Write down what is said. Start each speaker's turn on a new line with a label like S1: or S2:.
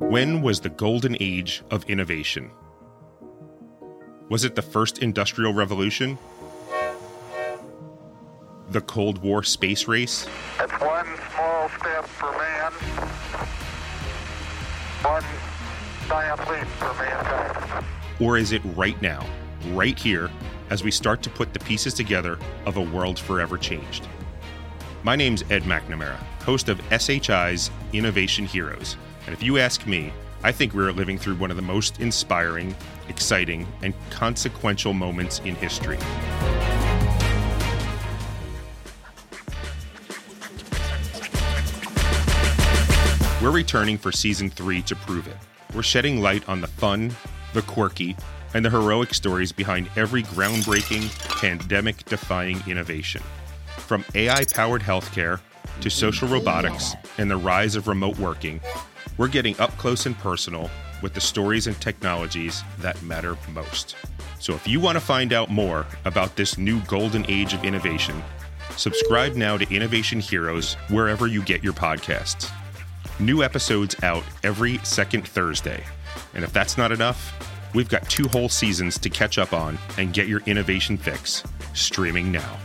S1: When was the golden age of innovation? Was it the first industrial revolution? The Cold War space race?
S2: It's one small step for man, one giant leap for mankind.
S1: Or is it right now, right here, as we start to put the pieces together of a world forever changed? My name's Ed McNamara, host of SHI's Innovation Heroes. And if you ask me, I think we're living through one of the most inspiring, exciting, and consequential moments in history. We're returning for season three to prove it. We're shedding light on the fun, the quirky, and the heroic stories behind every groundbreaking, pandemic defying innovation. From AI powered healthcare to social robotics and the rise of remote working, we're getting up close and personal with the stories and technologies that matter most. So if you want to find out more about this new golden age of innovation, subscribe now to Innovation Heroes wherever you get your podcasts. New episodes out every second Thursday. And if that's not enough, we've got two whole seasons to catch up on and get your innovation fix streaming now.